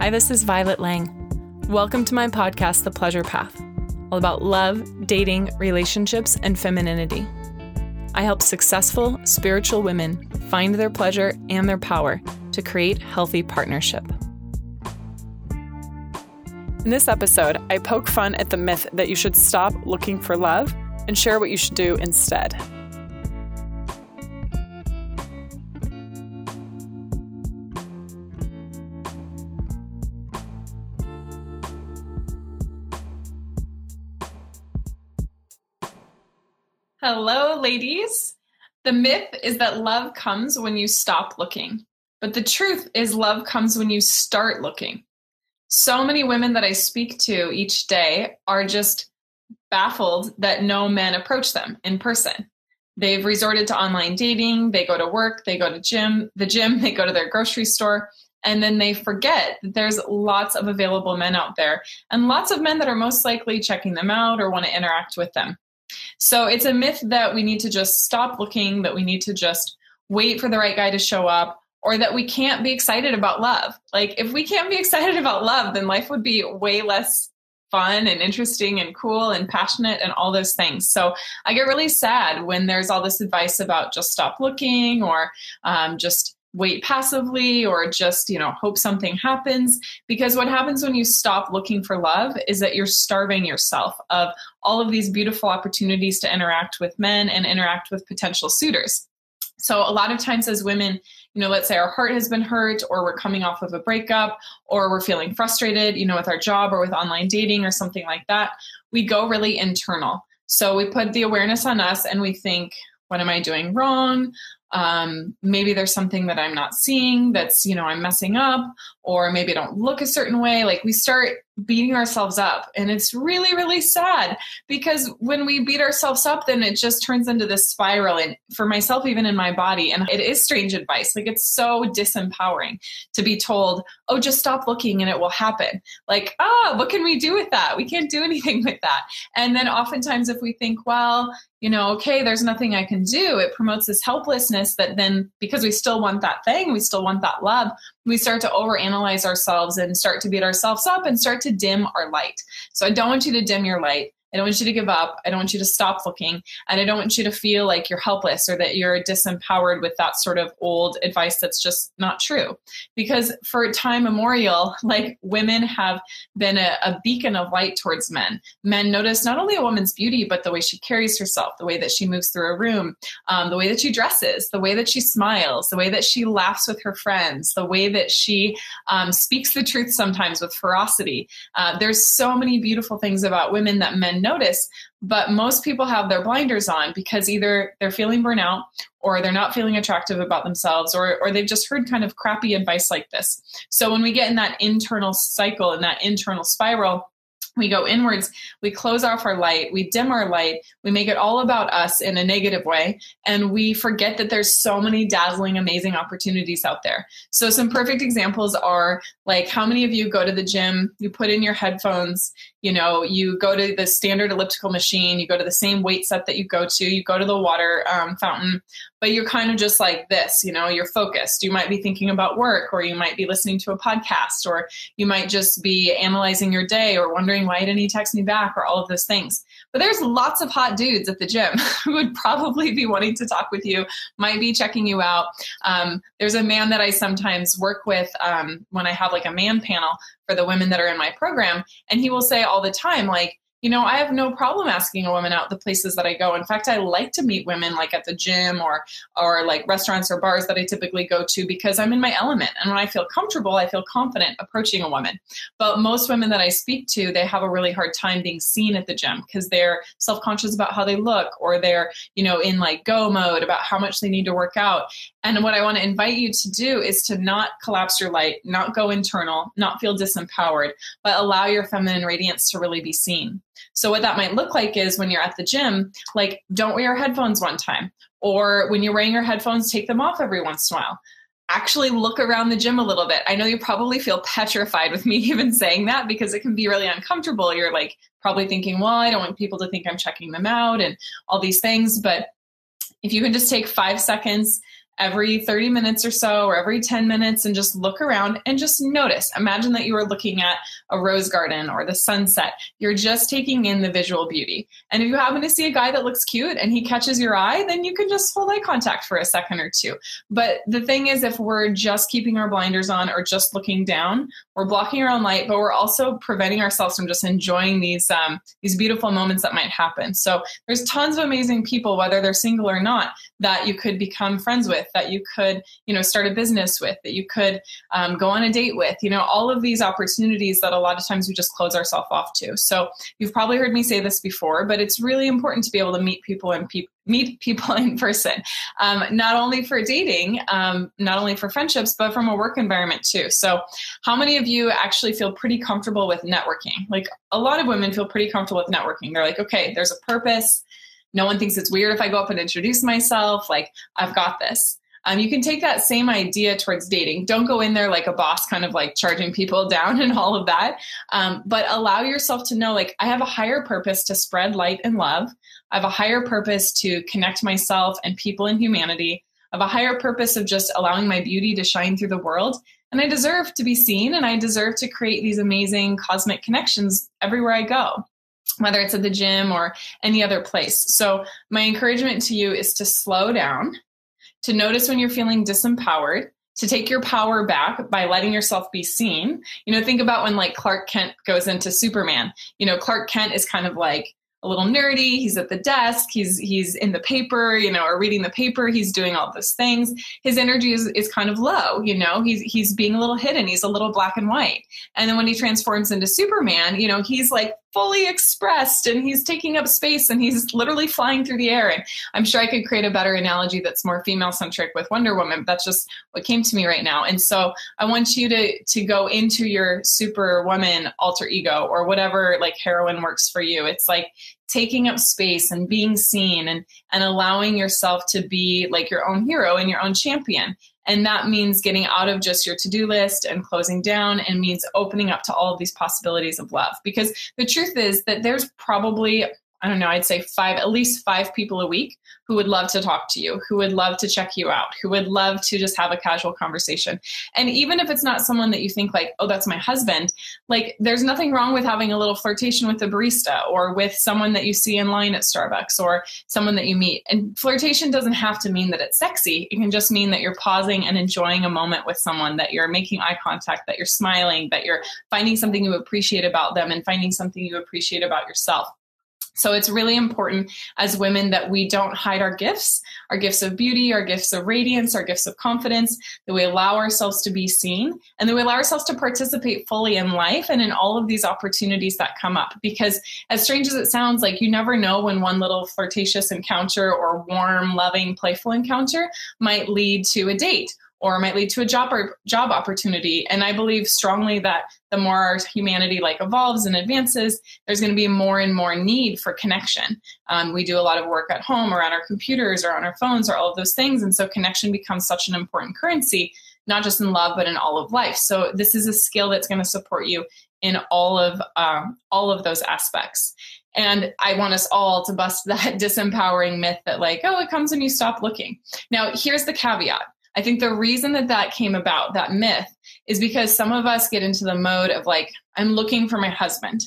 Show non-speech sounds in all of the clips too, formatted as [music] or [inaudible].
Hi, this is Violet Lang. Welcome to my podcast, The Pleasure Path, all about love, dating, relationships, and femininity. I help successful spiritual women find their pleasure and their power to create healthy partnership. In this episode, I poke fun at the myth that you should stop looking for love and share what you should do instead. Hello, ladies. The myth is that love comes when you stop looking. But the truth is, love comes when you start looking. So many women that I speak to each day are just baffled that no men approach them in person. They've resorted to online dating, they go to work, they go to gym, the gym, [laughs] they go to their grocery store, and then they forget that there's lots of available men out there and lots of men that are most likely checking them out or want to interact with them. So it's a myth that we need to just stop looking, that we need to just wait for the right guy to show up, or that we can't be excited about love. Like, if we can't be excited about love, then life would be way less fun and interesting and cool and passionate and all those things. So I get really sad when there's all this advice about just stop looking or um, just wait passively or just you know hope something happens. Because what happens when you stop looking for love is that you're starving yourself of all of these beautiful opportunities to interact with men and interact with potential suitors. So a lot of times as women you know let's say our heart has been hurt or we're coming off of a breakup or we're feeling frustrated you know with our job or with online dating or something like that we go really internal. So we put the awareness on us and we think what am i doing wrong um, maybe there's something that i'm not seeing that's you know i'm messing up or maybe i don't look a certain way. Like we start beating ourselves up. And it's really really sad because when we beat ourselves up then it just turns into this spiral and for myself even in my body. And it is strange advice. Like it's so disempowering to be told oh just stop looking and it will happen. Like ah what can we do with that? We can't do [laughs] anything with that. And then oftentimes if we think well you know okay there's nothing i can do it promotes this helplessness that then because we still want that thing we still want that love we start to overanalyze ourselves and start to beat ourselves up and start to dim our light. So I don't want you to dim your light. I don't want you to give up. I don't want you to stop looking. And I don't want you to feel like you're helpless or that you're disempowered with that sort of old advice that's just not true. Because for time memorial, like women have been a, a beacon of light towards men. Men notice not only a woman's beauty, but the way she carries herself, the way that she moves through a room, um, the way that she dresses, the way that she smiles, the way that she laughs with her friends, the way that she um, speaks the truth sometimes with ferocity. Uh, there's so many beautiful things about women that men notice but most people have their blinders on because either they're feeling burnout or they're not feeling attractive about themselves or, or they've just heard kind of crappy advice like this. So when we get in that internal cycle and that internal spiral we go inwards, we close off our light, we dim our light, we make it all about us in a negative way, and we forget that there's so many dazzling, amazing opportunities out there. So, some perfect examples are like how many of you go to the gym, you put in your headphones, you know, you go to the standard elliptical machine, you go to the same weight set that you go to, you go to the water um, fountain, but you're kind of just like this, you know, you're focused. You might be thinking about work, or you might be listening to a podcast, or you might just be analyzing your day or wondering why didn't he text me back, or all of those things. But there's lots of hot dudes at the gym [laughs] who would probably be wanting to talk with you, might be checking you out. Um, there's a man that I sometimes work with um, when I have like a man panel for the women that are in my program, and he will say all the time, like, you know, I have no problem asking a woman out the places that I go. In fact, I like to meet women like at the gym or or like restaurants or bars that I typically go to because I'm in my element. And when I feel comfortable, I feel confident approaching a woman. But most women that I speak to, they have a really hard time being seen at the gym because they're self-conscious about how they look or they're, you know, in like go mode about how much they need to work out. And what I want to invite you to do is to not collapse your light, not go internal, not feel disempowered, but allow your feminine radiance to really be seen. So, what that might look like is when you're at the gym, like don't wear your headphones one time, or when you're wearing your headphones, take them off every once in a while. Actually, look around the gym a little bit. I know you probably feel petrified with me [laughs] even saying that because it can be really uncomfortable. You're like probably thinking, well, I don't want people to think I'm checking them out and all these things. But if you can just take five seconds every 30 minutes or so or every 10 minutes and just look around and just notice. Imagine that you are looking at a rose garden or the sunset. You're just taking in the visual beauty. And if you happen to see a guy that looks cute and he catches your eye, then you can just hold eye contact for a second or two. But the thing is, if we're just keeping our blinders on or just looking down, we're blocking our own light, but we're also preventing ourselves from just enjoying these um, these beautiful moments that might happen. So there's tons of amazing people, whether they're single or not, that you could become friends with, that you could you know start a business with, that you could um, go on a date with. You know, all of these opportunities that a lot of times we just close ourselves off to. So you've probably heard me say this before, but it's really important to be able to meet people and pe- meet people [laughs] in person, um, not only for dating, um, not only for friendships, but from a work environment too. So, how many of you actually feel pretty comfortable with networking? Like a lot of women feel pretty comfortable with networking. They're like, okay, there's a purpose. No one thinks it's weird if I go up and introduce myself. Like, I've got this. Um, you can take that same idea towards dating. Don't go in there like a boss, kind of like charging people [laughs] down and all of that. Um, but allow yourself to know, like, I have a higher purpose to spread light and love. I have a higher purpose to connect myself and people in humanity. I have a higher purpose of just allowing my beauty to shine through the world. And I deserve to be seen and I deserve to create these amazing cosmic connections everywhere I go, whether it's at the gym or any other place. So, my encouragement to you is to slow down, to notice when you're feeling disempowered, to take your power back by letting yourself be seen. You know, think about when like Clark Kent goes into Superman. You know, Clark Kent is kind of like a little nerdy. He's at the desk. He's he's in the paper you know or reading the paper. He's doing all those things. His energy is, is kind of low you know? He's he's being a little hidden. He's a little black and white. And then when he transforms into superman you know he's like fully expressed and he's taking up space and he's literally flying through the air. And i'm sure i could create a better analogy that's more female centric with wonder woman that's just what came to me right now. And so i want you to to go into your superwoman alter ego or whatever like heroine works for you. It's like taking up space and being seen and and allowing yourself to be like your own hero and your own champion and that means getting out of just your to-do list and closing down and means opening up to all of these possibilities of love. Because the truth is that there's probably I don't know, I'd say five, at least five people a week who would love to talk to you, who would love to check you out, who would love to just have a casual conversation. And even if it's not someone that you think like, oh, that's my husband, like there's nothing wrong with having a little flirtation with a barista or with someone that you see in line at Starbucks or someone that you meet. And flirtation doesn't have to mean that it's sexy. It can just mean that you're pausing and enjoying a moment with someone, that you're making eye contact, that you're smiling, that you're finding something you appreciate about them and finding something you appreciate about yourself. So it's really important as women that we don't hide our gifts, our gifts of beauty, our gifts of radiance, our gifts of confidence, that we allow ourselves to be seen and that we allow ourselves to participate fully in life and in all of these opportunities that come up. Because as strange as it sounds, like you never know when one little flirtatious encounter or warm, loving, playful encounter might lead to a date or might lead to a job or job opportunity. And I believe strongly that the more our humanity like evolves and advances, there's going to be more and more need for connection. Um, we do a lot of work at home or on our computers or on our phones or all of those things, and so connection becomes such an important currency, not just in love but in all of life. So this is a skill that's going to support you in all of um, all of those aspects. And I want us all to bust [laughs] that disempowering myth that, like, oh, it comes when you stop looking. Now, here's the caveat I think the reason that that came about, that myth, is because some of us get into the mode of like, I'm looking for my husband.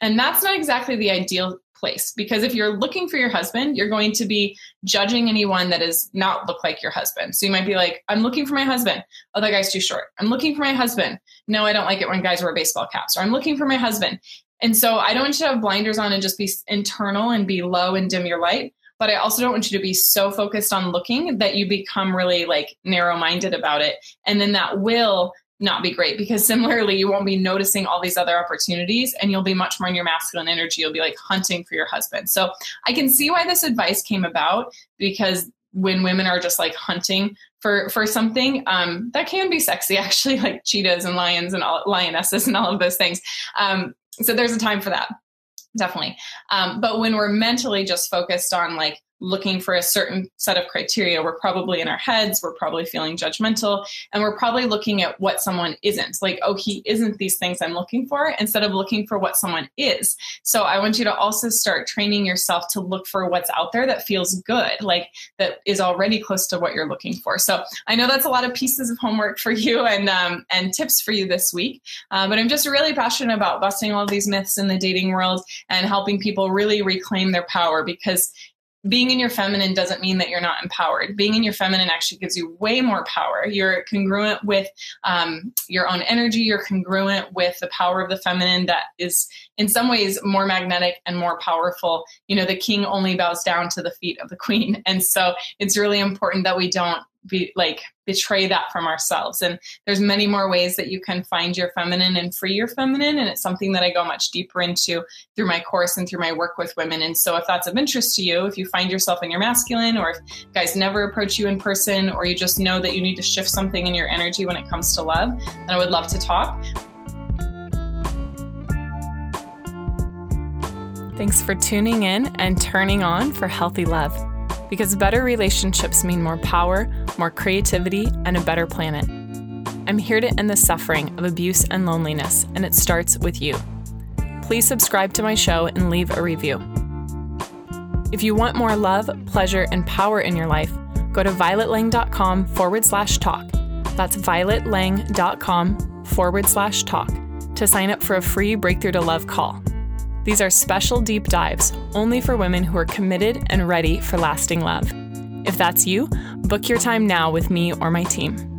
And that's not exactly the ideal place because if you're looking for your husband, you're going to be judging anyone that does not look like your husband. So you might be like, I'm looking for my husband. Oh, that guy's too short. I'm looking for my husband. No, I don't like it when guys wear baseball caps. Or I'm looking for my husband. And so I don't want you to have blinders on and just be internal and be low and dim your light but I also don't want you to be so focused on looking that you become really like narrow minded about it. And then that will not be great because [laughs] similarly, you won't be noticing all these other opportunities and you'll be much more in your masculine energy. You'll be like hunting for your husband. So I can see why this advice came about because when women are just like hunting for for something um, that can be sexy [laughs] actually like cheetahs and lions and all, lionesses and all of those things um, so there's a time for that definitely. Um, but when we're mentally just focused on like looking for a certain set of criteria. We're probably in our heads, we're probably feeling judgmental, and we're probably looking at what someone isn't. Like, oh, he isn't these things I'm looking for, instead of looking for what someone is. So I want you to also start training yourself to look for what's out there that feels good, like that is already close to what you're looking for. So I know that's a lot of pieces of homework for you [laughs] and um, and tips for you this week. Uh, but I'm just really passionate about busting all these myths in the dating world and helping people really reclaim their power because being in your feminine doesn't mean that you're not empowered. Being in your feminine actually gives you way more power. You're congruent with um, your own energy. You're congruent with the power of the feminine that is, in some ways, more magnetic and more powerful. You know, the king only bows down to the feet of the queen. [laughs] And so it's really important that we don't be like betray that from ourselves. And there's many more ways that you can find your feminine and free your feminine. And it's something that i go much deeper into through my course and through my work with women. And so if that's of interest to you if you find yourself in your masculine or if guys never approach you in person or you just know that you need to shift something in your energy when it comes to love then i would love to talk. Thanks for tuning in and turning on for healthy love because better relationships mean more power, more creativity, and a better planet. I'm here to end the suffering of abuse and loneliness, and it starts with you. Please subscribe to my show and leave a review. If you want more love, pleasure, and power in your life, go to violetlang.com forward slash talk. That's violetlang.com forward slash talk to sign up for a free Breakthrough to Love call. These are special deep dives only for women who are committed and ready for lasting love. If that's you, book your time now with me or my team.